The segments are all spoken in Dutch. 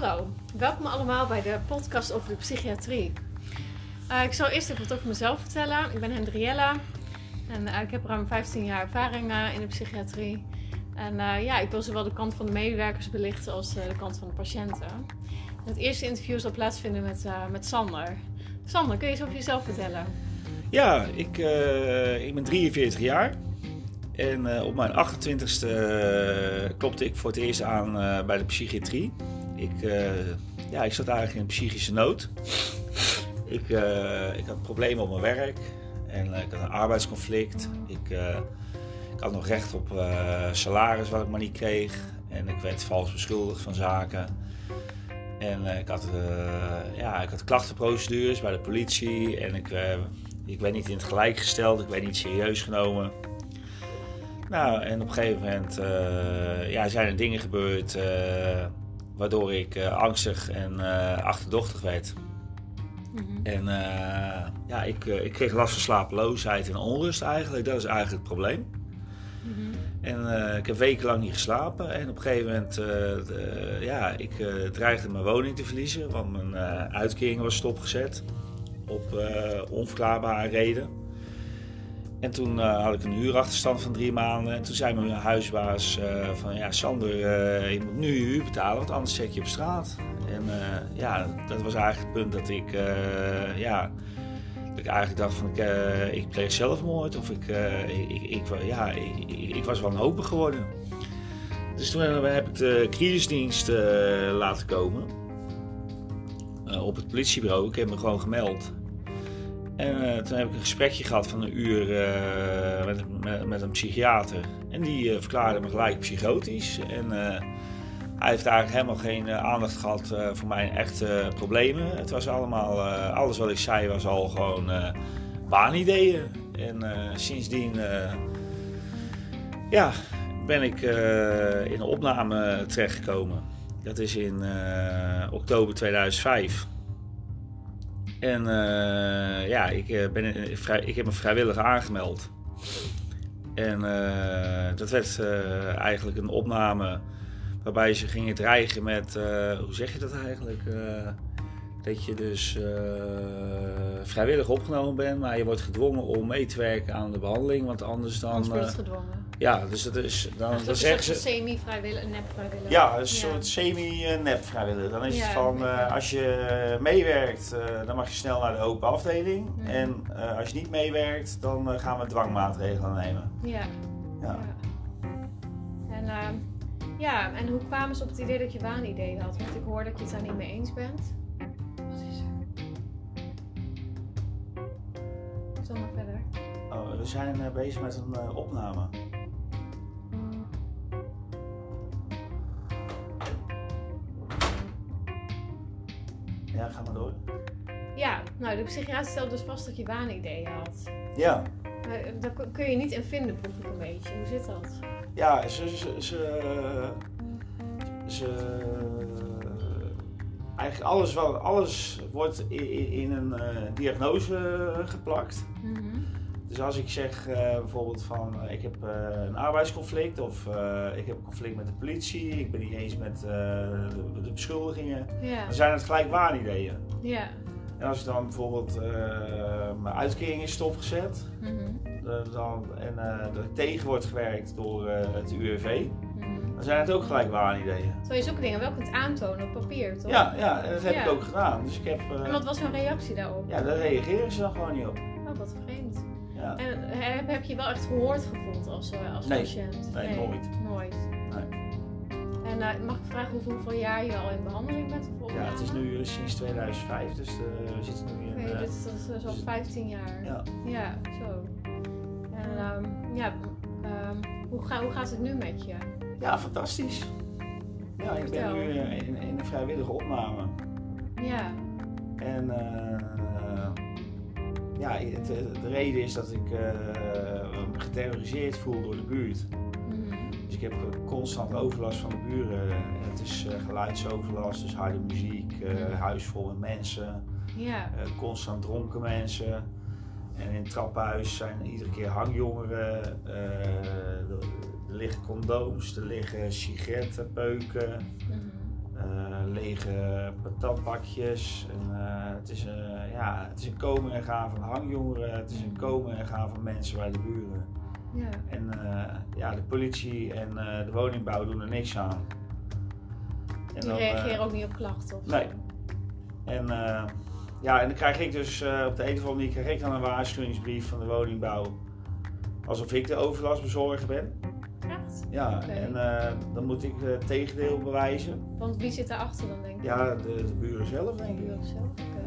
Hallo, welkom allemaal bij de podcast over de psychiatrie. Uh, ik zal eerst even wat over mezelf vertellen. Ik ben Hendriella en uh, ik heb ruim 15 jaar ervaring uh, in de psychiatrie. En ja, ik wil zowel de kant van de medewerkers belichten als de kant van de patiënten. En het eerste interview zal plaatsvinden met, met Sander. Sander, kun je eens over jezelf vertellen? Ja, ik, ik ben 43 jaar. En op mijn 28ste klopte ik voor het eerst aan bij de psychiatrie. Ik, uh, ja, ik zat eigenlijk in psychische nood. Ik, uh, ik had problemen op mijn werk en uh, ik had een arbeidsconflict. Ik, ik had nog recht op salaris wat ik maar niet kreeg. En ik werd vals beschuldigd van zaken. En ik, had, ja, ik had klachtenprocedures bij de politie. En ik, ik werd niet in het gelijk gesteld, ik werd niet serieus genomen. Nou, en op een gegeven moment ja, zijn er dingen gebeurd waardoor ik uh, angstig en uh, achterdochtig werd. Mm -hmm. En uh, ja, ik, ik kreeg last van slapeloosheid en onrust eigenlijk. Dat is eigenlijk het probleem. Mm -hmm. En ik heb wekenlang niet geslapen. En op een gegeven moment, de, ja, ik dreigde mijn woning te verliezen. Want mijn uitkering was stopgezet. Op onverklaarbare reden. En toen uh, had ik een huurachterstand van drie maanden. En toen zei mijn huisbaas uh, van ja, Sander, uh, je moet nu je huur betalen, want anders zet je op straat. En ja, dat was eigenlijk het punt dat ik, ja, dat ik eigenlijk dacht van ik, ik pleeg zelfmoord. Of ik, ik, ik, ja, ik, ik, was wanhopig geworden. Dus toen heb ik de crisisdienst laten komen. op het politiebureau. Ik heb me gewoon gemeld. En uh, toen heb ik een gesprekje gehad van een uur uh, met, met, een psychiater. En die uh, verklaarde me gelijk psychotisch. En hij heeft eigenlijk helemaal geen aandacht gehad voor mijn echte problemen. Het was allemaal, alles wat ik zei was al gewoon baanideeën. En sindsdien ja, ben ik in een opname terechtgekomen. Dat is in oktober 2005. En uh, ja, ik, uh, ben, vrij, ik heb me vrijwillig aangemeld. En uh, dat werd eigenlijk een opname waarbij ze gingen dreigen met, hoe zeg je dat eigenlijk? dat je dus vrijwillig opgenomen bent, maar je wordt gedwongen om mee te werken aan de behandeling, want anders dan. Anders wordt gedwongen. Ja, dus dat is. Dan, dus dan zeggen ze. semi-vrijwillig, nep-vrijwillig. Ja, een soort semi-nep-vrijwillig. Dan is ja, het van uh, als je meewerkt, uh, dan mag je snel naar de open afdeling. Mm. En uh, als je niet meewerkt, dan gaan we dwangmaatregelen nemen. Ja. ja. En, ehm, ja, en hoe kwamen ze op het idee dat je waanideeën had? Want ik hoor dat je het daar niet mee eens bent. Wat is er? Zo maar verder. Oh, we zijn bezig met een opname. Ja, ga maar door. Ja, nou, de psychiater stelt dus vast dat je waanideeën had. Ja. Maar eh, daar kun je niet in vinden, proef ik een beetje. Hoe zit dat? Ja, ze... ze, ze, ze eigenlijk alles, wat, alles wordt in, in een uh, diagnose geplakt. Mm -hmm. Dus als ik zeg uh, bijvoorbeeld van uh, ik heb uh, een arbeidsconflict of ik heb een conflict met de politie, ik ben niet eens met de, de, beschuldigingen, dan zijn het gelijk waanideeën. Ja. En als ik dan bijvoorbeeld mijn uitkering is stopgezet mm -hmm. dan, en er tegen wordt gewerkt door het UWV, -hmm. dan zijn het ook gelijk waanideeën. Zo je zulke dingen wel kunt aantonen op papier, toch? Ja, ja dat heb ja. ik ook gedaan. Dus ik heb, en wat was hun reactie daarop? Ja, daar reageren ze dan gewoon niet op. Ja. En heb, heb je wel echt gehoord gevoeld als, als nee. patiënt? Nee, nee, nooit. Nooit. Nee. En uh, mag ik vragen hoeveel, hoeveel jaar je al in behandeling bent? Ja, het is nu sinds 2005, dus uh, we zitten nu in... Oké, okay, dus dat is dus al 15 jaar. Ja. Ja, zo. En um, ja, um, hoe, ga, hoe gaat het nu met je? Ja, fantastisch. Ja, ik ben nu in, in een vrijwillige opname. Ja. En... Uh, ja, het, de reden is dat ik me geterroriseerd voel door de buurt. Mm. Dus ik heb constant overlast van de buren. Het is uh, geluidsoverlast, dus harde muziek, uh, huis vol met mensen, constant dronken mensen. En in het trappenhuis zijn iedere keer hangjongeren. er, liggen condooms, er liggen sigaretten, peuken. Mm. lege patatbakjes. En, eh, het, is, eh, ja, het is een komen en gaan van hangjongeren. Het is een komen en gaan van mensen bij de buren. Ja. En eh, ja, de politie en eh, de woningbouw doen er niks aan. En Die dan, reageren eh, ook niet op klachten of nee. En, ja, en dan krijg ik dus op de een of andere manier krijg ik dan een waarschuwingsbrief van de woningbouw. Alsof ik de overlastbezorger ben. Echt? Ja, en dan moet ik het tegendeel bewijzen. Want wie zit daarachter dan, denk ik? Ja, de, de buren zelf de denk ik. buren zelf? Oké.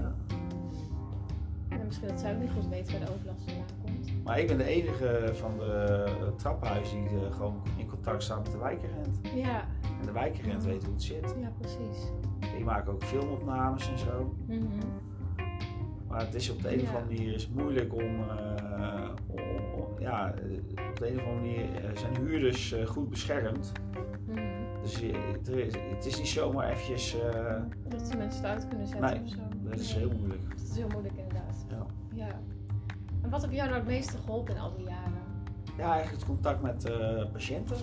Dat zij ook niet goed weten waar de overlast vandaan komt. Maar ik ben de enige van de trappenhuis die eh, gewoon in contact staat met de wijkagent. Ja, En de wijkagent weet hoe het zit. ja precies. Die maken ook filmopnames en zo. Mhm. Maar het is op de een of andere manier is moeilijk om, eh, om- om- ja, eh, op de een of andere manier zijn huurders goed beschermd. Mhm. Dus er is, het is niet zomaar eventjes, Dat ze mensen eruit kunnen zetten Nee, of zo. dat is heel moeilijk. Dat is heel moeilijk. Wat heb jou nou het meeste geholpen in al die jaren? Ja, eigenlijk het contact met eh, patiënten.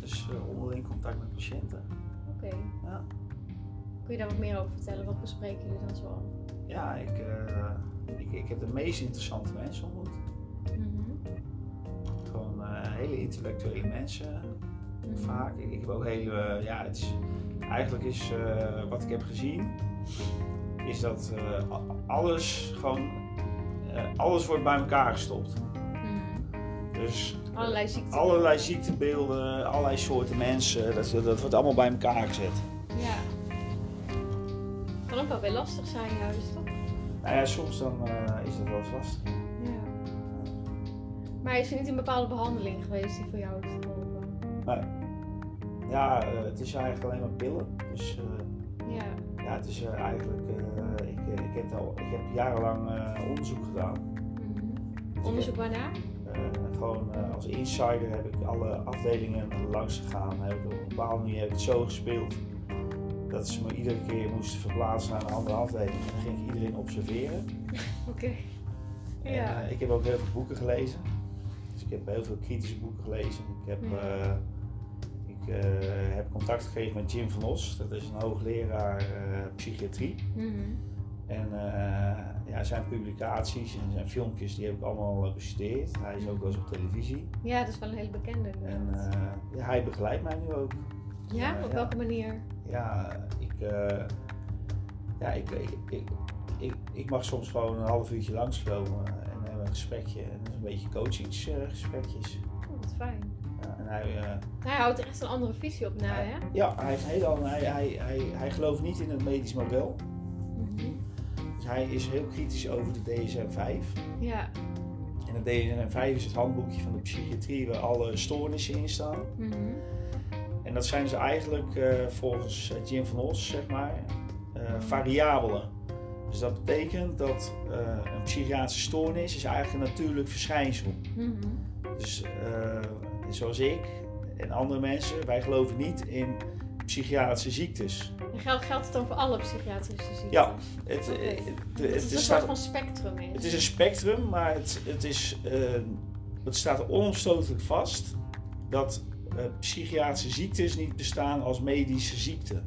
Dus eh, onderling contact met patiënten. Oké. Ja, Kun je daar wat meer over vertellen? Wat bespreken jullie dan zo? ja ik, eh, ik, ik heb de meest interessante mensen ontmoet. Mhm. Gewoon hele intellectuele mensen. Mhm. vaak. Ik, ik heb ook hele, ja, het is, eigenlijk is wat ik heb gezien, is dat alles gewoon, alles wordt bij elkaar gestopt. Mhm. Dus Allerlei ziekten. allerlei ziektebeelden, allerlei soorten mensen, dat, dat wordt allemaal bij elkaar gezet. Ja. Kan ook wel weer lastig zijn juist, toch? Nou ja, soms dan eh, is dat wel eens lastig. Ja. Maar is er niet een bepaalde behandeling geweest die voor jou heeft geholpen? Maar ja, eh, het is eigenlijk alleen maar pillen. Dus eh, Ja. ja, het is eigenlijk, ik, heb al, ik heb jarenlang eh, onderzoek gedaan. Mhm. Onderzoek waarnaar? Eh, gewoon eh, als insider heb ik alle afdelingen langs gegaan. Heb ik op een bepaalde manier heb ik het zo gespeeld dat ze me iedere keer moesten verplaatsen naar een andere afdeling. En dan ging ik iedereen observeren. Oké. Ja. ik heb ook heel veel boeken gelezen. Dus ik heb heel veel kritische boeken gelezen. Ik heb, Ja. ik, heb contact gekregen met Jim van Os. Dat is een hoogleraar psychiatrie. Mhm. En eh, ja, zijn publicaties en zijn filmpjes die heb ik allemaal eh, bestudeerd. Hij is ook wel eens op televisie. Ja, dat is wel een hele bekende. En eh, ja, hij begeleidt mij nu ook. ja, eh, op ja. welke manier? Ja, ik, eh, ja, ik, ik, ik, ik, ik mag soms gewoon een half uurtje langskomen en hebben een gesprekje. En een beetje coachingsgesprekjes. Oh, wat fijn. ja, en hij, eh, Hij houdt er echt een andere visie op na, hè? ja, hij, heeft andere- hij, hij, hij, hij gelooft niet in het medisch model. Hij is heel kritisch over de DSM-5. Ja. En de DSM-5 is het handboekje van de psychiatrie waar alle stoornissen in staan. Mhm. En dat zijn ze eigenlijk eh, volgens eh, Jim van Os, zeg maar, eh, variabelen. Dus dat betekent dat een psychiatrische stoornis is eigenlijk een natuurlijk verschijnsel. Mhm. Dus zoals ik en andere mensen, wij geloven niet in psychiatrische ziektes. Geldt, geldt het dan voor alle psychiatrische ziekten? Ja, het, Oké. eh, het, het, het het een staat- soort van spectrum is. het is een spectrum, maar het, het, is, eh, het staat onomstotelijk vast dat eh, psychiatrische ziektes niet bestaan als medische ziekten.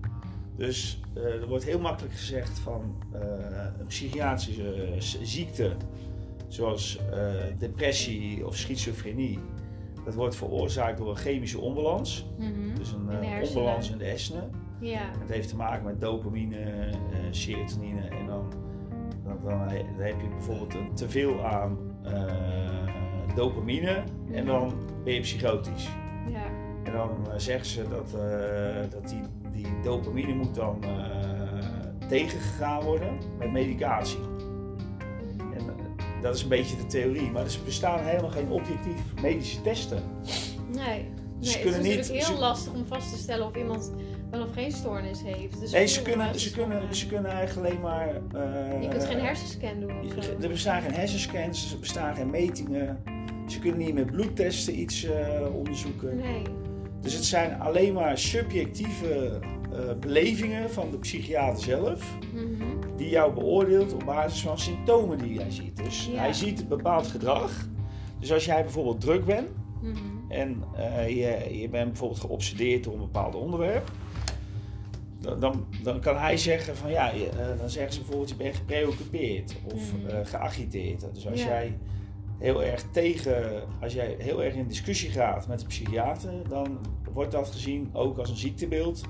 Dus er wordt heel makkelijk gezegd van een psychiatrische ziekte, zoals depressie of schizofrenie, dat wordt veroorzaakt door een chemische onbalans. Dus een In eh, onbalans in de hersenen. Ja. Het heeft te maken met dopamine, eh, serotonine en dan, dan, dan, he- dan heb je bijvoorbeeld een teveel aan eh, dopamine en dan ben je psychotisch. Ja. En dan zeggen ze dat, dat die, die dopamine moet dan tegengegaan worden met medicatie. Eh, dat is een beetje de theorie, maar er bestaan helemaal geen objectief medische testen. Nee. Nee, Ze het kunnen is niet- natuurlijk heel ze- lastig om vast te stellen of iemand wel of geen stoornis heeft. Dus Nee, ze kunnen, ze kunnen, ze kunnen eigenlijk alleen maar... eh, Je kunt geen hersenscan doen zo. Er bestaan geen hersenscans, er bestaan geen metingen. Ze kunnen niet met bloedtesten iets eh, onderzoeken. Nee. Dus het zijn alleen maar subjectieve eh, belevingen van de psychiater zelf, Mhm. Die jou beoordeelt op basis van symptomen die hij ziet. Dus Ja. hij ziet een bepaald gedrag. Dus als jij bijvoorbeeld druk bent Mhm. en eh, je, je bent bijvoorbeeld geobsedeerd door een bepaald onderwerp, dan, dan, dan kan hij zeggen van ja, je, eh, dan zeggen ze bijvoorbeeld je bent gepreoccupeerd of Mhm. eh, geagiteerd. Dus als Ja. jij heel erg tegen, als jij heel erg in discussie gaat met de psychiater, dan wordt dat gezien ook als een ziektebeeld.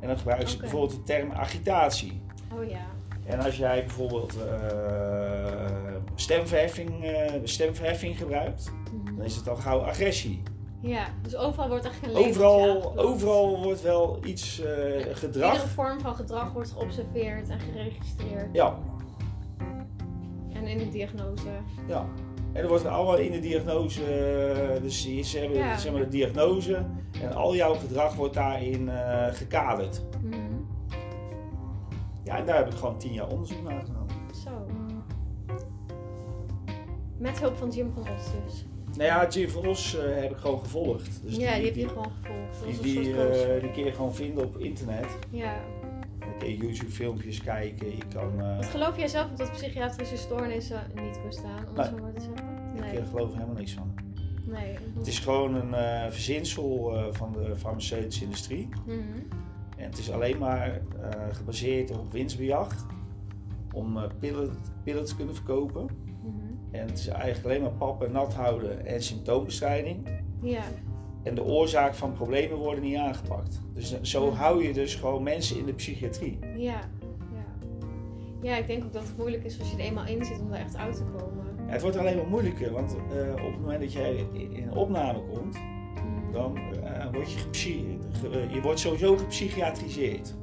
En dan gebruiken ze bijvoorbeeld de term agitatie. Oh ja. En als jij bijvoorbeeld eh, stemverheffing, eh, stemverheffing gebruikt, Mhm. dan is het al gauw agressie. Ja, dus overal wordt een labeltje Overal, overal wordt wel iets eh, Iedere gedrag. vorm van gedrag wordt geobserveerd en geregistreerd. Ja, En in de diagnose. ja. En er wordt allemaal in de diagnose, dus ze hebben Ja. zeg maar, de diagnose en al jouw gedrag wordt daarin eh, gekaderd. Mhm. Ja, en daar heb ik gewoon tien jaar onderzoek naar gedaan. Zo. Met hulp van Jim van Os dus. Nou ja, Jim van Os eh, heb ik gewoon gevolgd. Dus ja, die heb je gewoon gevolgd. Die, die, eh, die kun je gewoon vinden op internet. Ja. Dan kun je YouTube filmpjes kijken, je kan... eh, Wat geloof jij zelf dat psychiatrische stoornissen niet bestaan, om Nee. zo maar te zeggen? Ik eh, geloof er helemaal niks van. Nee. Het is gewoon een verzinsel van de farmaceutische industrie. Mhm. En het is alleen maar eh, gebaseerd op winstbejag. Om eh, pillen, pillen te kunnen verkopen. Mhm. En het is eigenlijk alleen maar pap en nat houden en symptoombestrijding. Ja. En de oorzaak van problemen worden niet aangepakt. Dus eh, zo hou je dus gewoon mensen in de psychiatrie. Ja. Ja. Ik denk ook dat het moeilijk is als je er eenmaal in zit om er echt uit te komen. Ja, het wordt alleen maar moeilijker, want op het moment dat jij in een opname komt. Dan eh, word je, eh, je wordt sowieso gepsychiatriseerd.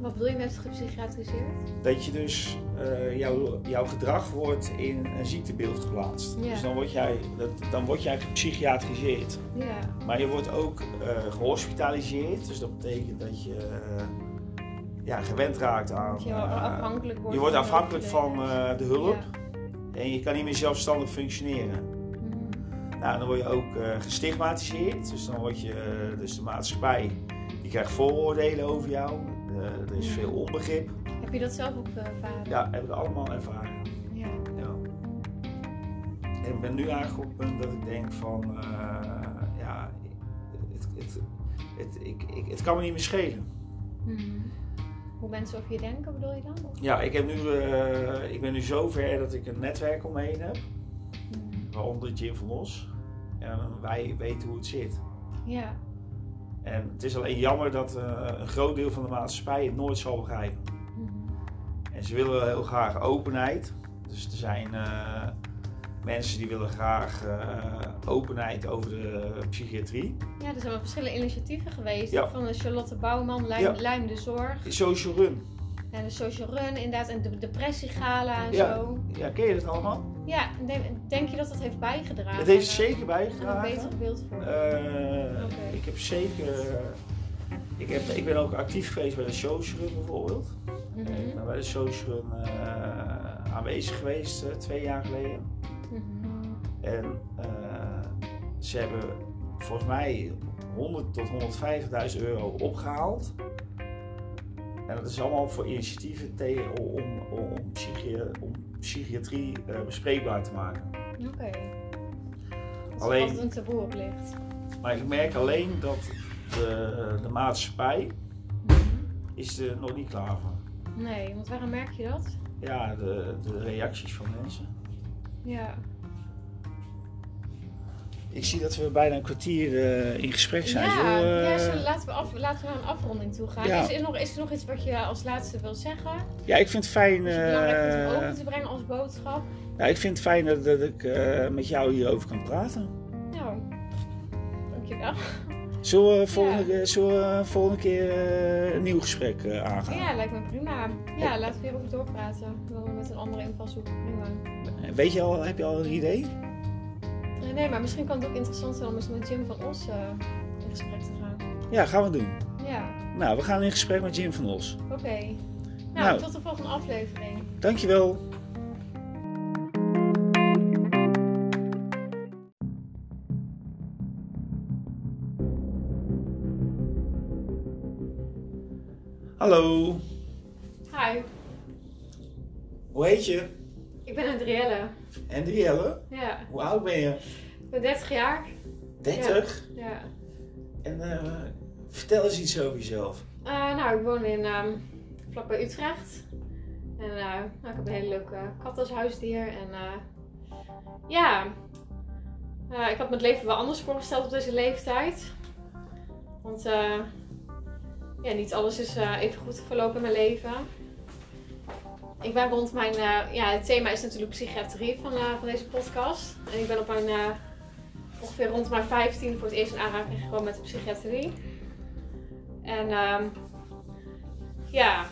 Wat bedoel je met gepsychiatriseerd? Dat je dus, eh, jouw, jouw gedrag wordt in een ziektebeeld geplaatst. Ja. Dus dan word jij, dat, dan word jij gepsychiatriseerd. Ja. Maar je wordt ook eh, gehospitaliseerd, dus dat betekent dat je ja, gewend raakt aan... Dat je afhankelijk wordt je wordt afhankelijk van de hulp Ja. en je kan niet meer zelfstandig functioneren. Nou, dan word je ook eh, gestigmatiseerd. Dus dan word je, eh, dus de maatschappij, die krijgt vooroordelen over jou. Eh, er is veel onbegrip. Heb je dat zelf ook ervaren? Ja, heb ik allemaal ervaren. Ja. Ja. En ik ben nu eigenlijk op het punt dat ik denk van, ja, het, het, het, ik, ik, het kan me niet meer schelen. Mhm. Hoe mensen over je denken, bedoel je dan? Of- Ja, ik, heb nu, ik ben nu zover dat ik een netwerk om me heen heb, Waaronder Jim van Os. En wij weten hoe het zit. Ja. En het is alleen jammer dat eh, een groot deel van de maatschappij het nooit zal begrijpen. Mhm. En ze willen heel graag openheid. Dus er zijn eh, mensen die willen graag eh, openheid over de psychiatrie. Ja, er zijn wel verschillende initiatieven geweest. Ja. Van de Charlotte Bouwman, Luim, Ja. Luim de Zorg. Social Run. En de Social Run, inderdaad. En de depressiegala en Ja. zo. Ja, ken je dat allemaal? Ja, denk, je dat dat heeft bijgedragen? Het heeft zeker aan een bijgedragen. beter beeld voor. Eh. Ik heb zeker. ik, heb, ik ben ook actief geweest bij de Social Run bijvoorbeeld. Mhm. Ik ben bij de Social Run eh, aanwezig geweest eh, twee jaar geleden. Mhm. En eh, ze hebben volgens mij 100 tot 150.000 euro opgehaald. En dat is allemaal voor initiatieven tegen, om, om, om, psychi- om psychiatrie eh, bespreekbaar te maken. Oké. Is Alleen- een taboe op ligt. Maar ik merk alleen dat de, de maatschappij Mhm. is er nog niet klaar voor. Nee, want waarom merk je dat? Ja, de, de reacties van mensen. Ja. Ik zie dat we bijna een kwartier eh, in gesprek zijn. Ja, we, ja eh, zo, laten, we af, laten we naar een afronding toe gaan. Ja. Is, er nog, is er nog iets wat je als laatste wil zeggen? ja, ik vind het fijn. Is het belangrijk om het eh, over te brengen als boodschap? ja, ik vind het fijn dat, dat ik met jou hierover kan praten. Nou, dankjewel. Zullen we volgende, keer- zullen we volgende keer een nieuw gesprek aangaan? Ja, lijkt me prima. Ja, laten we hierover doorpraten. Dan met een andere invalshoek. Prima. Weet je al, heb je al een idee? Nee, maar misschien kan het ook interessant zijn om eens met Jim van Os eh, in gesprek te gaan. Ja, gaan we doen. Ja, Nou, we gaan in gesprek met Jim van Os. oké. Nou, Nou. tot de volgende aflevering. Dankjewel. Hallo, Hi, hoe heet je? ik ben Adrielle. Hendrielle. Ja, Hoe oud ben je? Ik ben 30 jaar. 30? Ja. En eh, vertel eens iets over jezelf. Eh, nou, ik woon in ehm vlakbij Utrecht. En eh, nou, ik heb een hele leuke kat als huisdier. En ja, ik had het leven wel anders voorgesteld op deze leeftijd. Want ja, niet alles is even goed verlopen in mijn leven. Ik ben rond mijn, ja, het thema is natuurlijk psychiatrie van, van deze podcast. En ik ben op mijn, ongeveer rond mijn 15 voor het eerst in aanraking gekomen met de psychiatrie. En ehm, ja,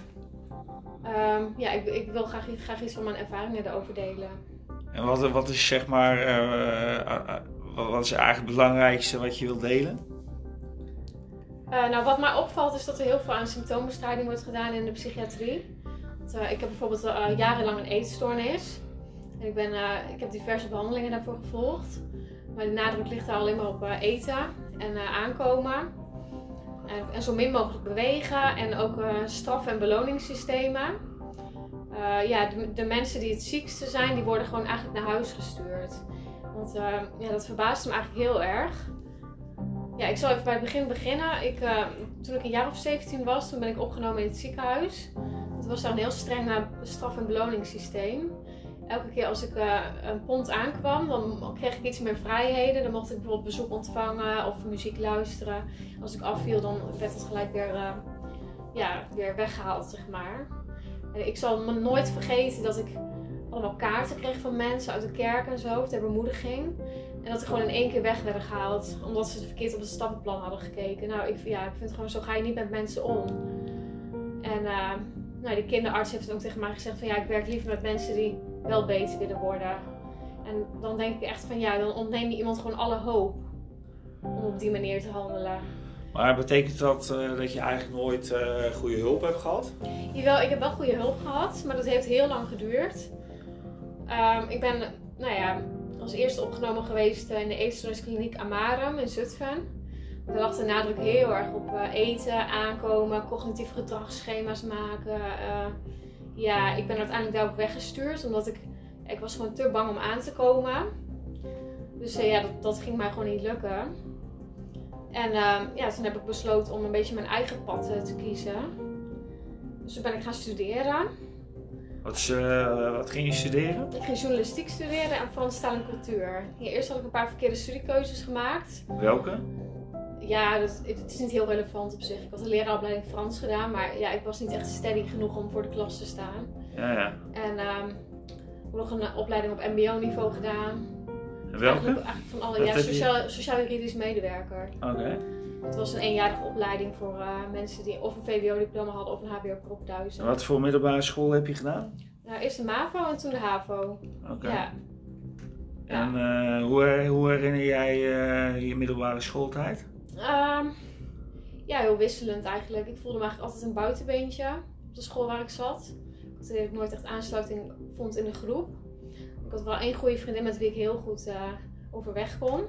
Ehm, ja ik, ik wil graag, graag iets van mijn ervaringen erover delen. En wat, wat is zeg maar, eh, eh, eh, wat is eigenlijk het belangrijkste wat je wilt delen? Nou, wat mij opvalt is dat er heel veel aan symptoombestrijding wordt gedaan in de psychiatrie. Want, ik heb bijvoorbeeld jarenlang een eetstoornis. En ik, ben, ik heb diverse behandelingen daarvoor gevolgd. Maar de nadruk ligt daar alleen maar op eh, eten en eh, aankomen. En, en zo min mogelijk bewegen. En ook eh, straf- en beloningssystemen. Ja, de, de mensen die het ziekste zijn, die worden gewoon eigenlijk naar huis gestuurd. Want eh, ja, dat verbaasde me eigenlijk heel erg. Ja, ik zal even bij het begin beginnen. Ik, toen ik een jaar of 17 was, toen ben ik opgenomen in het ziekenhuis. Het was daar een heel streng straf- en beloningssysteem. Elke keer als ik eh, een pond aankwam, dan kreeg ik iets meer vrijheden. Dan mocht ik bijvoorbeeld bezoek ontvangen of muziek luisteren. Als ik afviel, dan werd het gelijk weer, eh, ja, weer weggehaald, zeg maar. En ik zal me nooit vergeten dat ik allemaal kaarten kreeg van mensen uit de kerk en zo, ter bemoediging. En dat die gewoon in één keer weg werden gehaald, omdat ze verkeerd op het stappenplan hadden gekeken. Nou, ik, ja, ik vind gewoon, zo ga je niet met mensen om. En eh, nou, kinderarts heeft ook tegen mij gezegd van ja, ik werk liever met mensen die wel beter willen worden. En dan denk ik echt van ja, dan ontneem je iemand gewoon alle hoop om op die manier te handelen. Maar betekent dat eh, dat je eigenlijk nooit eh, goede hulp hebt gehad? Jawel, ik heb wel goede hulp gehad, maar dat heeft heel lang geduurd. Ehm, ik ben, nou ja, als eerste opgenomen geweest eh, in de eetstoorniskliniek Amarem in Zutphen. Daar lag de nadruk heel erg op eten, aankomen, cognitief gedragsschema's maken. Ja, ik ben uiteindelijk daar ook weggestuurd, omdat ik, ik was gewoon te bang om aan te komen. Dus eh, ja, dat, dat ging mij gewoon niet lukken. En ehm, ja, toen heb ik besloten om een beetje mijn eigen pad eh, te kiezen. Dus toen ben ik gaan studeren. Wat, is, eh, wat ging je studeren? Ik ging journalistiek studeren en Frans taal en cultuur. Ja, eerst had ik een paar verkeerde studiekeuzes gemaakt. Welke? Ja, dat, het is niet heel relevant op zich. Ik had een leraaropleiding Frans gedaan, maar ja, ik was niet echt steady genoeg om voor de klas te staan. Ja, ja. En ehm, ik heb nog een eh, opleiding op mbo-niveau gedaan. En welke? Eigenlijk, eigenlijk van alle, ja, je? sociaal, sociaal-juridisch medewerker. Oké. Het was een eenjarige opleiding voor eh, mensen die of een VWO-diploma hadden of een HBO-prop En 1000. wat voor middelbare school heb je gedaan? Nou, eerst de MAVO en toen de HAVO. Oké. Ja. En eh, hoe, hoe herinner jij je middelbare schooltijd? Ehm, ja, heel wisselend eigenlijk. Ik voelde me eigenlijk altijd een buitenbeentje op de school waar ik zat. Dat ik nooit echt aansluiting vond in de groep. Ik had wel één goede vriendin met wie ik heel goed eh, overweg kon.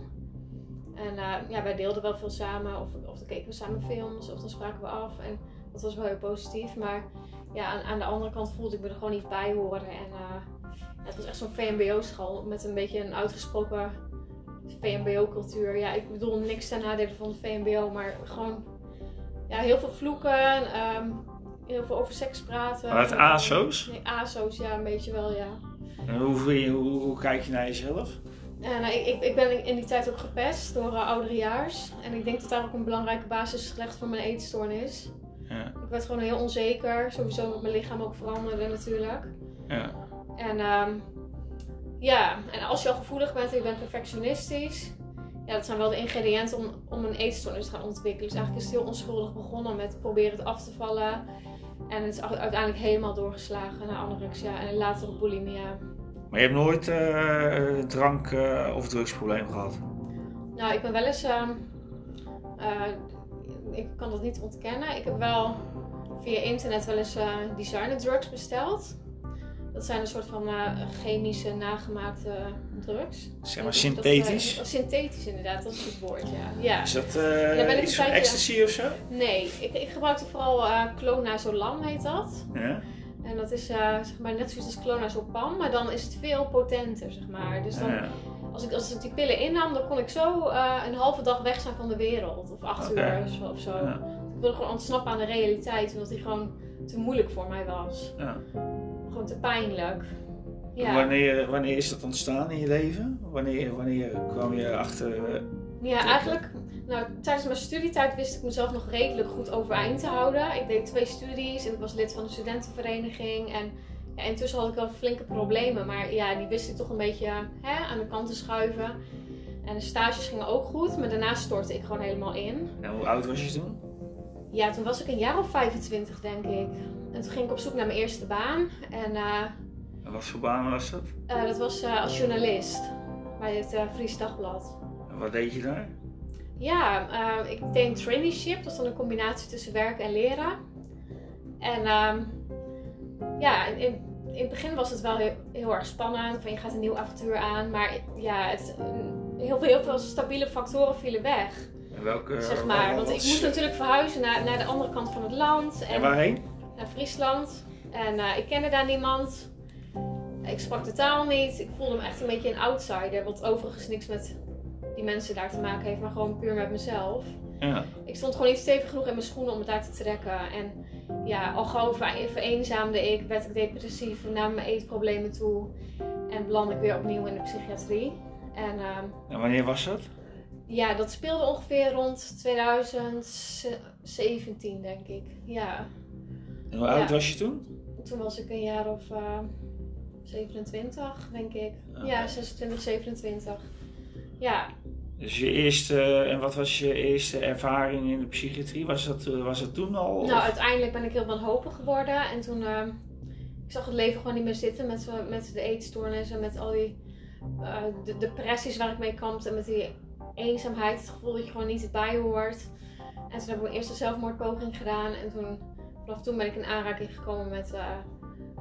En eh, ja, wij deelden wel veel samen. Of, of dan keken we samen films, of dan spraken we af. En dat was wel heel positief. Maar ja, aan, aan de andere kant voelde ik me er gewoon niet bij horen. En eh, het was echt zo'n VMBO-school met een beetje een uitgesproken VMBO-cultuur. Ja, ik bedoel niks ten nadele van de VMBO, maar gewoon ja, heel veel vloeken, ehm, heel veel over seks praten. Maar het ASO's? Nee, ASO's, ja, een beetje wel, ja. En hoe, hoe, hoe kijk je naar jezelf? En nou, ik, ik, ben in die tijd ook gepest door uh, ouderejaars. En ik denk dat daar ook een belangrijke basis is gelegd voor mijn eetstoornis. Ja. Ik werd gewoon heel onzeker, sowieso met mijn lichaam ook veranderde natuurlijk. Ja. En ehm, ja, en als je al gevoelig bent en je bent perfectionistisch, ja, dat zijn wel de ingrediënten om, om een eetstoornis te gaan ontwikkelen. Dus eigenlijk is het heel onschuldig begonnen met proberen het af te vallen. En het is uiteindelijk helemaal doorgeslagen naar anorexia en later op bulimia. Maar je hebt nooit eh, drank- eh, of drugsprobleem gehad? Nou, ik ben wel eens. ehm, eh, ik kan dat niet ontkennen. Ik heb wel via internet wel eens designer drugs besteld. Dat zijn een soort van eh, chemische nagemaakte drugs. Zeg maar synthetisch? Dat, eh, synthetisch inderdaad, dat is het woord, ja. ja. Is dat ben ik eh een iets van ecstasy of zo? Nee, ik, ik gebruikte vooral eh clonazepam heet dat. Ja. En dat is zeg maar net zoiets als clonazepam, maar dan is het veel potenter, zeg maar. Dus dan, Ja. als ik, als ik die pillen innam, dan kon ik zo een halve dag weg zijn van de wereld. Of acht uur of zo- of zo. Ja, Ik wilde gewoon ontsnappen aan de realiteit, omdat die gewoon te moeilijk voor mij was. ja. Gewoon te pijnlijk. Ja, Wanneer, wanneer is dat ontstaan in je leven? Wanneer, wanneer kwam je achter... eh, ja eigenlijk, nou, tijdens mijn studietijd wist ik mezelf nog redelijk goed overeind te houden. Ik deed twee studies en ik was lid van een studentenvereniging. En ja, intussen had ik wel flinke problemen, maar ja, die wist ik toch een beetje hè, aan de kant te schuiven. En de stages gingen ook goed, maar daarna stortte ik gewoon helemaal in. en hoe oud was je toen? Ja, toen was ik een jaar of 25, denk ik. En toen ging ik op zoek naar mijn eerste baan. En eh, En wat voor baan was dat? eh, dat was eh, als journalist bij het Fries Dagblad. En wat deed je daar? Ja, ik deed een traineeship. Dat is dan een combinatie tussen werken en leren. En ehm, ja, in, in, het begin was het wel heel, heel erg spannend. Van je gaat een nieuw avontuur aan. Maar ja, het, heel, veel, heel veel stabiele factoren vielen weg. En welke... Zeg maar. Want ik moest natuurlijk verhuizen naar, naar de andere kant van het land. En waarheen? Naar Friesland. En eh, ik kende daar niemand. Ik sprak de taal niet. Ik voelde me echt een beetje een outsider. Wat overigens niks met die mensen daar te maken heeft, maar gewoon puur met mezelf. Ja. Ik stond gewoon niet stevig genoeg in mijn schoenen om het daar te trekken. En ja, al gauw ver- vereenzaamde ik, werd ik depressief, namen mijn eetproblemen toe. En belandde ik weer opnieuw in de psychiatrie. En ehm, En wanneer was dat? ja, dat speelde ongeveer rond 2017, denk ik. Ja. En hoe oud was je toen? Toen was ik een jaar of eh, 27, denk ik. Oké. Ja, 26, 27. Ja, Dus je eerste... En wat was je eerste ervaring in de psychiatrie? Was dat, eh, was dat toen al? nou of- uiteindelijk ben ik heel wanhopig geworden. En toen, eh, ik zag het leven gewoon niet meer zitten met, met de eetstoornissen, met al die de depressies waar ik mee kampte. En met die eenzaamheid, het gevoel dat je gewoon niet bij hoort. En toen heb ik mijn eerste zelfmoordpoging gedaan. En toen, vanaf toen ben ik in aanraking gekomen met eh,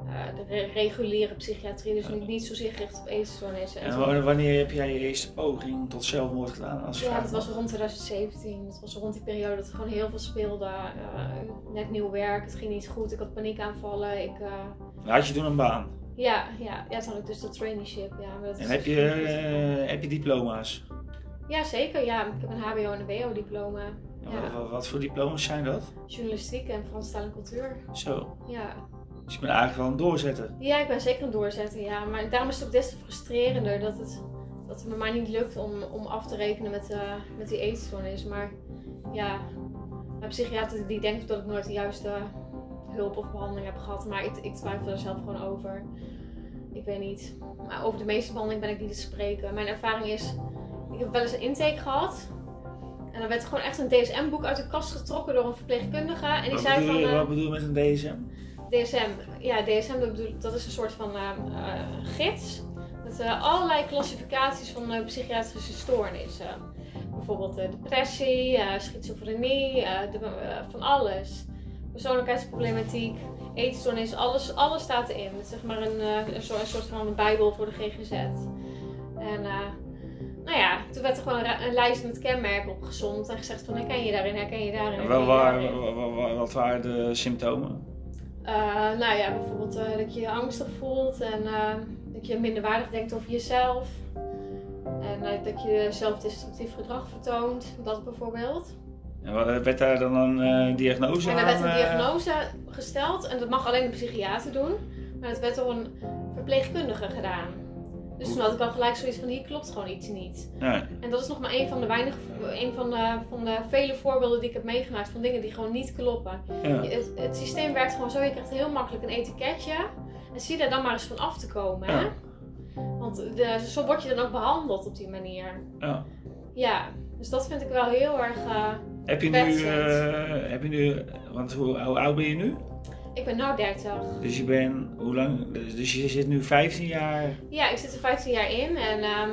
eh, de re- reguliere psychiatrie. Dus niet, niet zozeer gericht op eetstoornissen. En wanneer heb jij je eerste poging tot zelfmoord gedaan als Ja, dat was rond 2017. Dat was rond die periode dat er gewoon heel veel speelde. Eh, net nieuw werk, het ging niet goed. Ik had paniekaanvallen. Ik, Had je toen een baan? ja, ja, ja, toen had ik dus dat traineeship. Ja, maar dat En heb dus je, eh, heb je diploma's? Ja, zeker. Ja, ik heb een HBO en een WO diploma. En Ja. Wat, wat voor diploma's zijn dat? Journalistiek en Franstaal en cultuur. Zo. Ja. Dus je bent eigenlijk wel een doorzetter. ja, ik ben zeker een doorzetter. Ja, maar daarom is het ook des te frustrerender dat het, dat het me maar niet lukt om, om af te rekenen met, eh, met die eetstoornis. Maar ja, mijn psychiater die denkt dat ik nooit de juiste hulp of behandeling heb gehad. Maar ik, ik twijfel er zelf gewoon over. Ik weet niet. Maar over de meeste behandeling ben ik niet te spreken. Mijn ervaring is, ik heb wel eens een intake gehad. En dan werd er gewoon echt een DSM-boek uit de kast getrokken door een verpleegkundige. En die Wat zei bedoel, van... eh, wat bedoel je met een DSM? DSM, ja, DSM dat, bedoel- dat is een soort van eh, eh, gids. Met eh, allerlei klassificaties van psychiatrische stoornissen. Bijvoorbeeld depressie, schizofrenie, de- van alles. Persoonlijkheidsproblematiek, eetstoornis, alles, alles staat erin. Het is zeg maar een, een, soort, een soort van bijbel voor de GGZ. En nou ja, toen werd er gewoon een, lijst met kenmerken opgezomd en gezegd van herken je daarin, herken je daarin. Herken je wat waren de symptomen? Eh, nou ja, bijvoorbeeld eh, dat je je angstig voelt en eh, dat je minderwaardig denkt over jezelf. En dat je zelfdestructief gedrag vertoont, dat bijvoorbeeld. En werd daar dan een diagnose En er aan? werd een diagnose gesteld en dat mag alleen de psychiater doen. Maar dat werd door een verpleegkundige gedaan. Dus toen had ik al gelijk zoiets van hier klopt gewoon iets niet. ja. En dat is nog maar een van de weinige, een van de, van de vele voorbeelden die ik heb meegemaakt van dingen die gewoon niet kloppen. Ja. Het, het systeem werkt gewoon zo, je krijgt heel makkelijk een etiketje. En zie daar dan maar eens van af te komen. Hè? Want de, zo word je dan ook behandeld op die manier. Ja. Ja, dus dat vind ik wel heel erg. eh, Heb je nu, eh, heb je nu, want hoe, hoe oud ben je nu? Ik ben nu 30. Dus je bent, hoe lang, dus dus je zit nu 15 jaar, Ja, ik zit er 15 jaar in en ehm,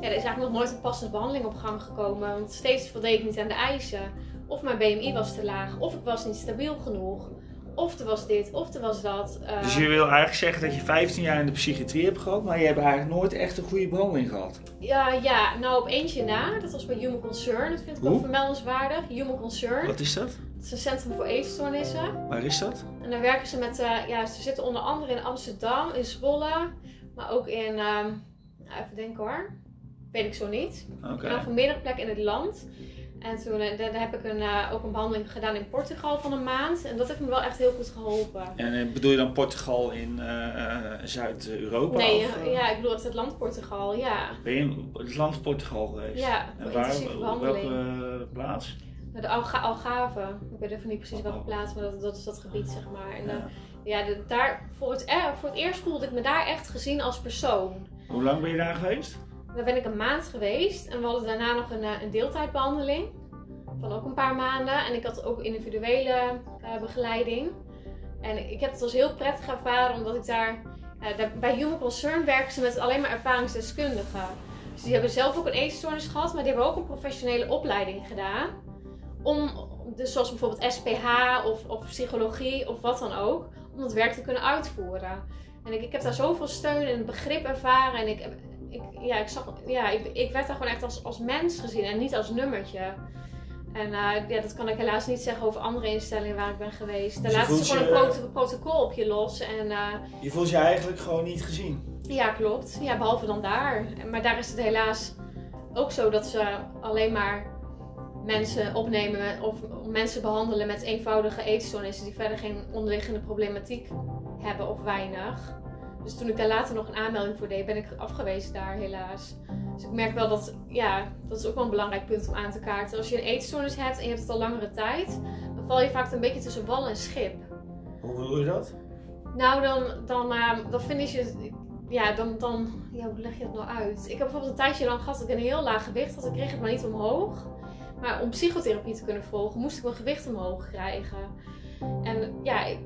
ja, er is eigenlijk nog nooit een passende behandeling op gang gekomen. Want steeds voldeed ik niet aan de eisen. Of mijn BMI was te laag, of ik was niet stabiel genoeg. Of er was dit, of er was dat. eh, dus je wil eigenlijk zeggen dat je 15 jaar in de psychiatrie hebt gehad, maar je hebt eigenlijk nooit echt een goede behandeling gehad. Ja, ja, nou op eentje na. Dat was bij Human Concern. Dat vind ik wel Hoe? vermeldenswaardig. Human Concern. Wat is dat? Dat is een centrum voor eetstoornissen. Waar is dat? En daar werken ze met, eh, ja, ze zitten onder andere in Amsterdam, in Zwolle, maar ook in, ehm, nou, even denken hoor. weet ik zo niet. En dan van meerdere plekken in het land. En toen eh, daar, heb ik een, eh, ook een behandeling gedaan in Portugal van een maand. En dat heeft me wel echt heel goed geholpen. En bedoel je dan Portugal in Zuid-Europa? Nee, of, ja, ja, ik bedoel echt het land Portugal, ja. Ben je in het land Portugal geweest? Ja, En waar, welke plaats? De Alga Algarve. Ik weet even niet precies welke plaats, maar dat, dat is dat gebied, zeg maar. En, eh, Ja. ja, de- daar, voor, het, eh, voor het eerst voelde ik me daar echt gezien als persoon. Hoe lang ben je daar geweest? Daar ben ik een maand geweest en we hadden daarna nog een, eh, een deeltijdbehandeling van ook een paar maanden. En ik had ook individuele eh, begeleiding. En ik heb het als heel prettig ervaren omdat ik daar, eh, daar bij Human Concern werken ze met alleen maar ervaringsdeskundigen. Dus die hebben zelf ook een eetstoornis gehad, maar die hebben ook een professionele opleiding gedaan. Om, dus zoals bijvoorbeeld SPH of, of psychologie of wat dan ook, om dat werk te kunnen uitvoeren. En ik, ik heb daar zoveel steun en begrip ervaren. En ik, ik, ja, ik, zag, ja, ik, ik werd daar gewoon echt als, als mens gezien en niet als nummertje. En eh, ja, dat kan ik helaas niet zeggen over andere instellingen waar ik ben geweest. Daar Dus je laten ze gewoon een protocol op je los. En eh, Je voelt je eigenlijk gewoon niet gezien. ja, klopt. Ja, behalve dan daar. Maar daar is het helaas ook zo dat ze alleen maar mensen opnemen of mensen behandelen met eenvoudige eetstoornissen die verder geen onderliggende problematiek hebben of weinig. Dus toen ik daar later nog een aanmelding voor deed, ben ik afgewezen daar helaas. Dus ik merk wel dat, ja, dat is ook wel een belangrijk punt om aan te kaarten. Als je een eetstoornis hebt en je hebt het al langere tijd, dan val je vaak een beetje tussen wal en schip. Hoe bedoel je dat? Nou, dan, dan, ehm, dan vind je. Ja, dan, dan. Ja, hoe leg je dat nou uit? Ik heb bijvoorbeeld een tijdje lang gehad dat ik een heel laag gewicht had. Ik kreeg het maar niet omhoog. Maar om psychotherapie te kunnen volgen, moest ik mijn gewicht omhoog krijgen. En ja, ik,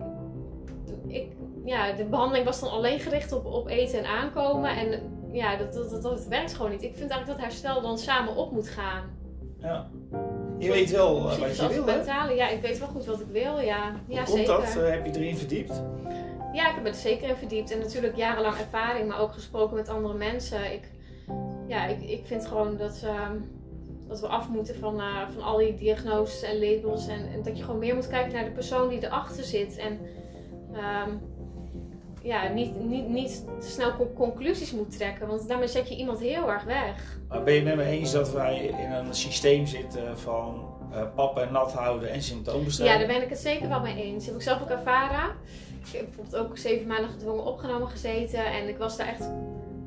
ik, ja de behandeling was dan alleen gericht op, op eten en aankomen. En ja, dat, dat, dat, dat werkt gewoon niet. Ik vind eigenlijk dat herstel dan samen op moet gaan. Ja. Je weet wel eh, wat je wil, hè? mentale. Ja, ik weet wel goed wat ik wil. Ja, ja Hoe komt zeker. dat? Eh, heb je erin verdiept? Ja, ik heb er zeker in verdiept. En natuurlijk jarenlang ervaring, maar ook gesproken met andere mensen. Ik, ja, ik, ik vind gewoon dat, ehm, dat we af moeten van, eh, van al die diagnoses en labels. En, en dat je gewoon meer moet kijken naar de persoon die erachter zit. En ehm, ja, niet, niet, niet te snel con- conclusies moet trekken, want daarmee zet je iemand heel erg weg. Maar ben je het met me eens dat wij in een systeem zitten van eh pappen en nat houden en Ja, symptoombestrijding? daar ben ik het zeker wel mee eens. Dat heb ik zelf ook ervaren. Ik heb bijvoorbeeld ook zeven maanden gedwongen opgenomen gezeten. En ik was daar echt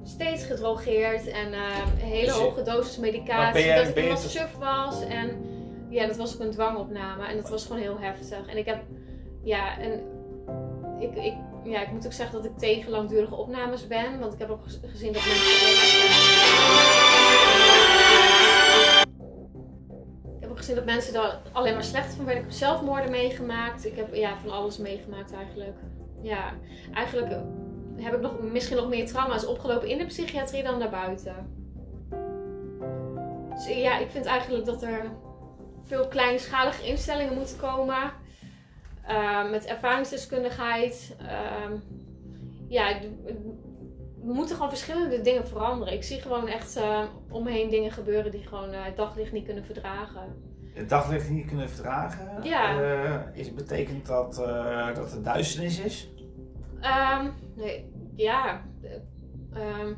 steeds gedrogeerd. En een hele Dus je- hoge dosis medicatie. jij- dat ik je iemand te- suf was. En ja, dat was ook een dwangopname. En dat was gewoon heel heftig. En ik heb, ja, en ik, ik, ja, ik moet ook zeggen dat ik tegen langdurige opnames ben. Want ik heb ook gez- gezien dat mensen... Ik heb ook gezien dat mensen daar alleen maar slecht van werden. Ik heb zelfmoorden meegemaakt. Ik heb ja, van alles meegemaakt eigenlijk. Ja, eigenlijk heb ik nog, misschien nog meer trauma's opgelopen in de psychiatrie dan daarbuiten. Dus ja, ik vind eigenlijk dat er veel kleinschalige instellingen moeten komen. eh, met ervaringsdeskundigheid. Ehm, ja, we moeten gewoon verschillende dingen veranderen. Ik zie gewoon echt eh, om me heen dingen gebeuren die gewoon eh, het daglicht niet kunnen verdragen. Het daglicht niet kunnen verdragen? Ja. Eh, is, betekent dat eh, dat het duisternis is? Ehm, nee, ja. eh, ehm,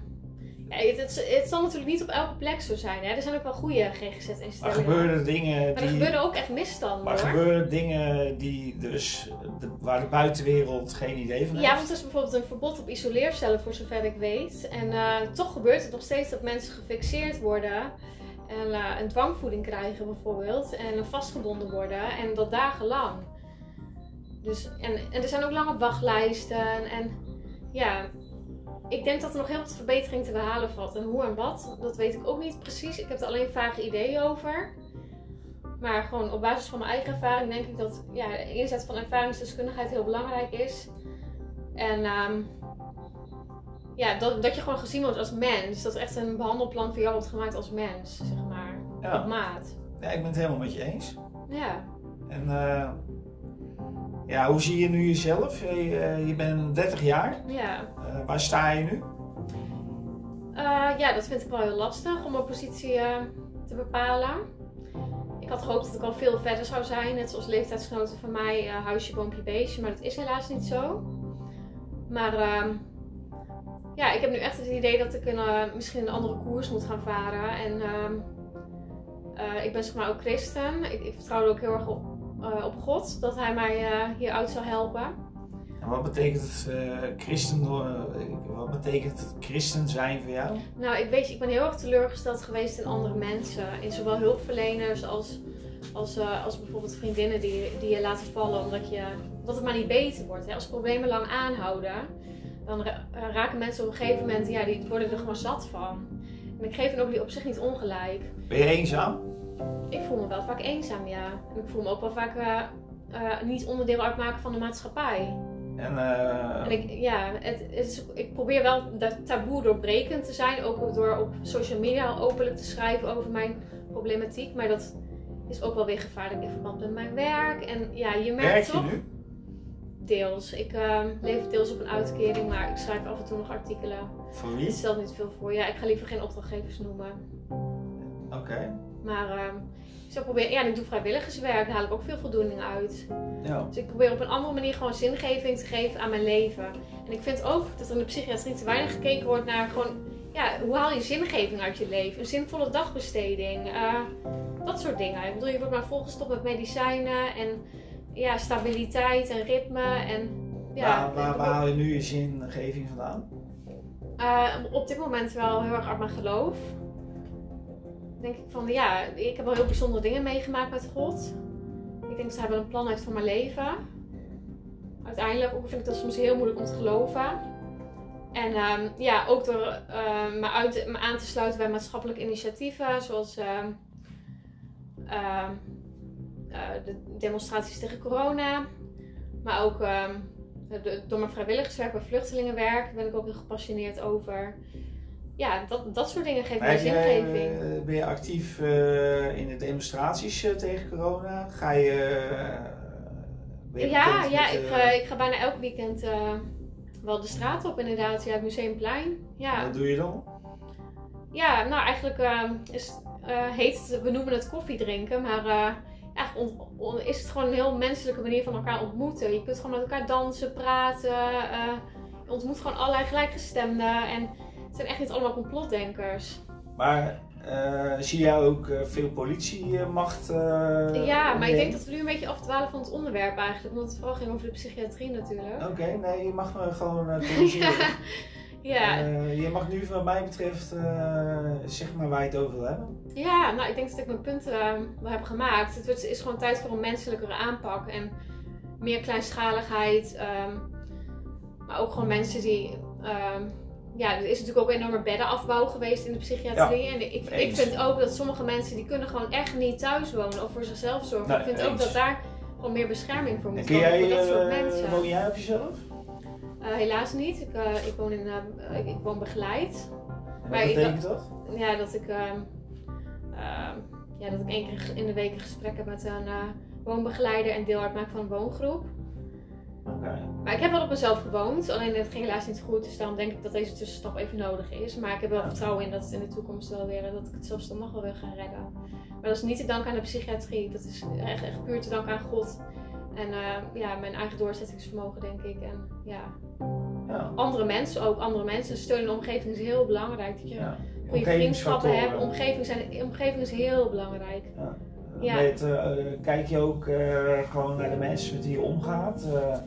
ja het, het, het zal natuurlijk niet op elke plek zo zijn. Hè. Er zijn ook wel goede Maar GGZ-instellingen. gebeuren er dingen Maar die... er gebeuren ook echt misstanden Maar hoor. gebeuren dingen die dus de, waar de buitenwereld geen idee van heeft? Ja, want er is bijvoorbeeld een verbod op isoleercellen voor zover ik weet. En eh, toch gebeurt het nog steeds dat mensen gefixeerd worden. En eh, een dwangvoeding krijgen bijvoorbeeld. En vastgebonden worden. En dat dagenlang. Dus, en, en er zijn ook lange wachtlijsten. En ja, ik denk dat er nog heel wat verbetering te behalen valt. En hoe en wat, dat weet ik ook niet precies. Ik heb er alleen vage ideeën over. Maar gewoon op basis van mijn eigen ervaring denk ik dat ja, de inzet van ervaringsdeskundigheid heel belangrijk is. En ehm, ja, dat, dat je gewoon gezien wordt als mens. Dat er echt een behandelplan voor jou wordt gemaakt als mens, zeg maar. Ja. Op maat. Ja, ik ben het helemaal met je eens. Ja. En eh, ja, hoe zie je nu jezelf? Je, eh, je bent 30 jaar. Ja. Eh, waar sta je nu? Eh, ja, dat vind ik wel heel lastig om mijn positie te bepalen. Ik had gehoopt dat ik al veel verder zou zijn, net zoals leeftijdsgenoten van mij, huisje, boompje, beestje, maar dat is helaas niet zo. Maar ehm, ja, ik heb nu echt het idee dat ik een, misschien een andere koers moet gaan varen. En ehm, eh, ik ben zeg maar ook christen. Ik, ik vertrouw er ook heel erg op, eh, op God, dat hij mij eh, hieruit zal helpen. En wat betekent het eh, christen, wat betekent het christen zijn voor jou? Nou, ik weet, ik ben heel erg teleurgesteld geweest in andere mensen. In zowel hulpverleners als, als, als bijvoorbeeld vriendinnen die, die je laten vallen omdat, je, omdat het maar niet beter wordt. Hè. Als problemen lang aanhouden, dan ra- raken mensen op een gegeven moment, ja, die worden er gewoon zat van. En ik geef hen ook die op zich niet ongelijk. Ben je eenzaam? Ik voel me wel vaak eenzaam, ja. En ik voel me ook wel vaak eh, niet onderdeel uitmaken van de maatschappij. En, eh, En ik, ja, het, is, ik probeer wel dat taboe doorbrekend te zijn. Ook door op social media openlijk te schrijven over mijn problematiek. Maar dat is ook wel weer gevaarlijk in verband met mijn werk. En ja, je merkt werk je toch... nu? Deels. Ik ehm, leef deels op een uitkering, maar ik schrijf af en toe nog artikelen. Het wie? stelt niet veel voor. Ja, ik ga liever geen opdrachtgevers noemen. Oké. Maar ehm, ik zou proberen... Ja, en ik doe vrijwilligerswerk. Daar haal ik ook veel voldoening uit. Ja. Dus ik probeer op een andere manier gewoon zingeving te geven aan mijn leven. En ik vind ook dat er in de psychiatrie te weinig gekeken wordt naar gewoon, ja, hoe haal je zingeving uit je leven? Een zinvolle dagbesteding, eh, dat soort dingen. Ik bedoel, je wordt maar volgestopt met medicijnen en ja, stabiliteit en ritme en ja. waar, waar, waar haal je nu je zingeving vandaan? Eh, op dit moment wel heel erg uit mijn geloof. Denk ik van ja, ik heb wel heel bijzondere dingen meegemaakt met God. Ik denk dat hij wel een plan heeft voor mijn leven. Uiteindelijk ook vind ik dat soms heel moeilijk om te geloven. En ehm, ja, ook door ehm, me, uit, me aan te sluiten bij maatschappelijke initiatieven, zoals ehm, eh, de demonstraties tegen corona. Maar ook door mijn vrijwilligerswerk bij vluchtelingenwerk ben ik ook heel gepassioneerd over. Ja, dat, dat soort dingen geven mij zingeving. eh, ben je actief eh, in de demonstraties eh, tegen corona? Ga je. Ja, ja met, ik, ik ga bijna elk weekend wel de straat op, inderdaad. Ja, het Museumplein. Ja, Wat doe je dan? ja nou eigenlijk is, heet het, we noemen het koffie drinken, maar eigenlijk on- on- is het gewoon een heel menselijke manier van elkaar ontmoeten. Je kunt gewoon met elkaar dansen, praten. je ontmoet gewoon allerlei gelijkgestemden. En het zijn echt niet allemaal complotdenkers. Maar eh, zie jij ook eh, veel politiemacht? eh, ja, maar ik denk dat we nu een beetje afdwalen van het onderwerp eigenlijk. Omdat het vooral ging over de psychiatrie natuurlijk. Oké, nee, je mag me gewoon corrigeren. ja. Je mag nu, wat mij betreft, zeg maar waar je het over wil hebben. Ja, nou ik denk dat ik mijn punten wel heb gemaakt. Het is gewoon tijd voor een menselijkere aanpak en meer kleinschaligheid. ehm, maar ook gewoon mensen die. ehm, ja, er is natuurlijk ook een enorme beddenafbouw geweest in de psychiatrie. en ik, ik vind ook dat sommige mensen die kunnen gewoon echt niet thuis wonen of voor zichzelf zorgen. Ik vind ook dat daar gewoon meer bescherming voor moet komen jij, voor dat soort eh, mensen. woon jij op jezelf? Eh, helaas niet. Ik, eh, ik, woon in, ik, ik woon begeleid. En Maar wat ik- betekent dat? ja, dat ik, ehm, ehm, ja, dat ik één keer in de week een gesprek heb met een woonbegeleider en deel uitmaak van een woongroep. Oké. Maar ik heb wel op mezelf gewoond, alleen het ging helaas niet goed. Dus daarom denk ik dat deze tussenstap even nodig is. Maar ik heb wel vertrouwen in dat het in de toekomst wel weer, dat ik het zelfstandig wel wil gaan redden. Maar dat is niet te danken aan de psychiatrie. Dat is echt, echt puur te danken aan God. En eh, ja, mijn eigen doorzettingsvermogen, denk ik. En ja, Ja. andere mensen ook. Andere mensen. Steun in de omgeving is heel belangrijk. Dat je ja. goede vriendschappen hebt. Omgeving, zijn, omgeving is heel belangrijk. Ja. Weet, eh, kijk je ook eh, gewoon naar de mensen met wie je omgaat? eh,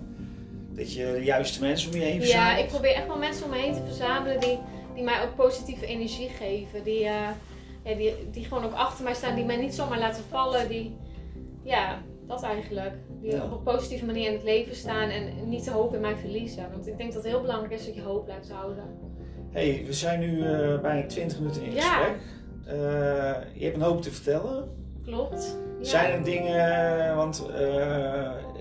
dat je de juiste mensen om je heen Ja, verzamelt? ik probeer echt wel mensen om me heen te verzamelen die, die mij ook positieve energie geven. Die, ja, die, die gewoon ook achter mij staan, die mij niet zomaar laten vallen. Die, ja, dat eigenlijk. Die Ja. op een positieve manier in het leven staan en niet de hoop in mij verliezen. Want ik denk dat het heel belangrijk is dat je hoop blijft houden. hey, we zijn nu bijna 20 minuten in Ja. gesprek. Je hebt een hoop te vertellen. Klopt. Ja. Zijn er dingen, want eh,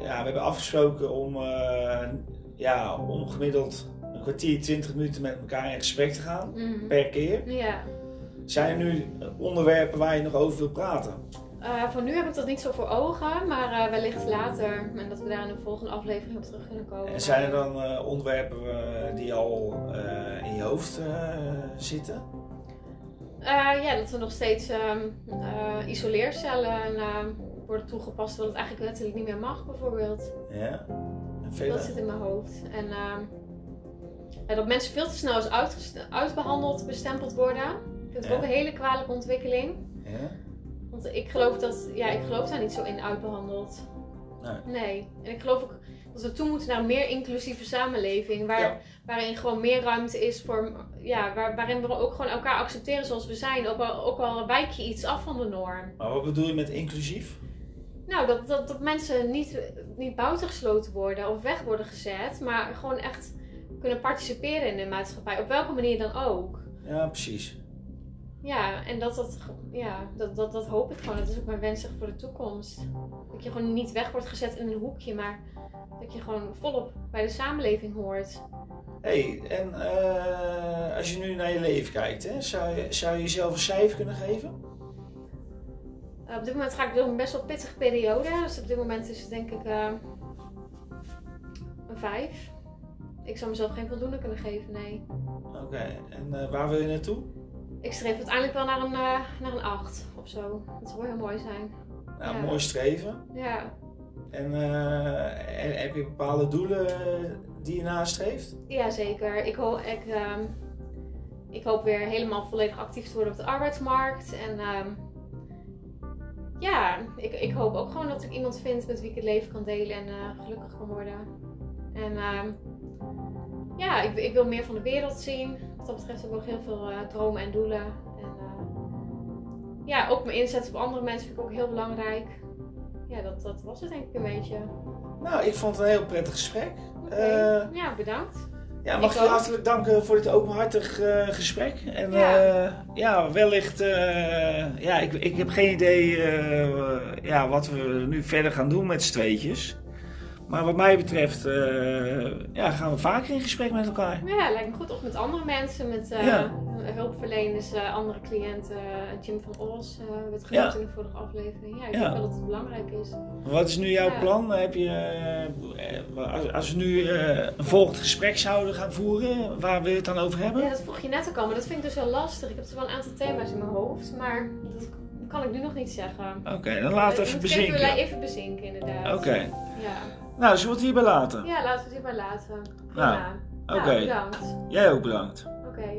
ja, we hebben afgesproken om, eh, ja, om gemiddeld een kwartier, 20 minuten met elkaar in gesprek te gaan, Mhm. per keer. Ja. Zijn er nu onderwerpen waar je nog over wilt praten? Eh, voor nu heb ik dat niet zo voor ogen, maar wellicht later. En dat we daar in de volgende aflevering op terug kunnen komen. En zijn er dan onderwerpen die al in je hoofd zitten? Eh, ja, dat we nog steeds ehm, eh, isoleercellen ehm, worden toegepast, terwijl het eigenlijk wettelijk niet meer mag, bijvoorbeeld. Ja. En Dat zit in mijn hoofd. En ehm, Ja, dat mensen veel te snel als uitbehandeld bestempeld worden. Ik vind het Ja. ook een hele kwalijke ontwikkeling. Ja? Want ik geloof dat, ja, ik geloof daar niet zo in uitbehandeld. Nee. Nee. En ik geloof ook dat we toe moeten naar een meer inclusieve samenleving. Waar. Waarin gewoon meer ruimte is voor, ja, waar, waarin we ook gewoon elkaar accepteren zoals we zijn. Ook al, ook al wijk je iets af van de norm. Maar wat bedoel je met inclusief? Nou, dat, dat, dat mensen niet, niet buitengesloten worden of weg worden gezet. Maar gewoon echt kunnen participeren in de maatschappij. Op welke manier dan ook. Ja, precies. Ja, en dat, dat, ja, dat, dat, dat hoop ik gewoon. Dat is ook mijn wens voor de toekomst. Dat je gewoon niet weg wordt gezet in een hoekje, maar dat je gewoon volop bij de samenleving hoort. hey, en eh, als je nu naar je leven kijkt, hè, zou, je, zou je jezelf een cijfer kunnen geven? Eh, op dit moment ga ik door een best wel pittige periode. Dus op dit moment is het denk ik eh, een 5. Ik zou mezelf geen voldoende kunnen geven, nee. Oké, en waar wil je naartoe? Ik streef uiteindelijk wel naar een, eh, naar een 8 of zo. Dat zou heel mooi zijn. Nou, Ja. mooi streven. Ja, En, eh, heb je bepaalde doelen eh, die je nastreeft? ja zeker. Ik, hoop ik, ehm, ik hoop weer helemaal volledig actief te worden op de arbeidsmarkt. En ehm, ja, ik, ik hoop ook gewoon dat ik iemand vind met wie ik het leven kan delen en gelukkig kan worden. En ehm, ja, ik, ik wil meer van de wereld zien. Wat dat betreft heb ik ook heel veel eh, dromen en doelen. En eh, ja, ook me inzetten voor andere mensen vind ik ook heel belangrijk. Ja, dat, dat was het denk ik een beetje. Nou, ik vond het een heel prettig gesprek. Eh, ja, bedankt. ja, mag Ik je ook. hartelijk danken voor dit openhartig gesprek. En Ja. ja, ja wellicht, ja, ik, ik heb geen idee ja, wat we nu verder gaan doen met z'n tweetjes. Maar wat mij betreft eh, ja, gaan we vaker in gesprek met elkaar. Ja, lijkt me goed. Of met andere mensen, met eh, Ja. hulpverleners, eh, andere cliënten. Jim van Os eh werd Ja. genoemd in de vorige aflevering. Ja, ik denk wel dat het belangrijk is. Wat is nu jouw plan? Heb je, als, als we nu een volgend gesprek zouden gaan voeren, waar wil je het dan over hebben? Ja, dat vroeg je net ook al, maar dat vind ik dus heel lastig. Ik heb er wel een aantal thema's in mijn hoofd, maar dat kan ik nu nog niet zeggen. Oké, dan laten we even ik moet Even, bezinken. even bezinken, inderdaad. Oké, Ja. Nou, zullen we het hierbij laten? ja, laten we het hierbij laten. Nou, oké. Nou, bedankt. Jij ook bedankt. Oké.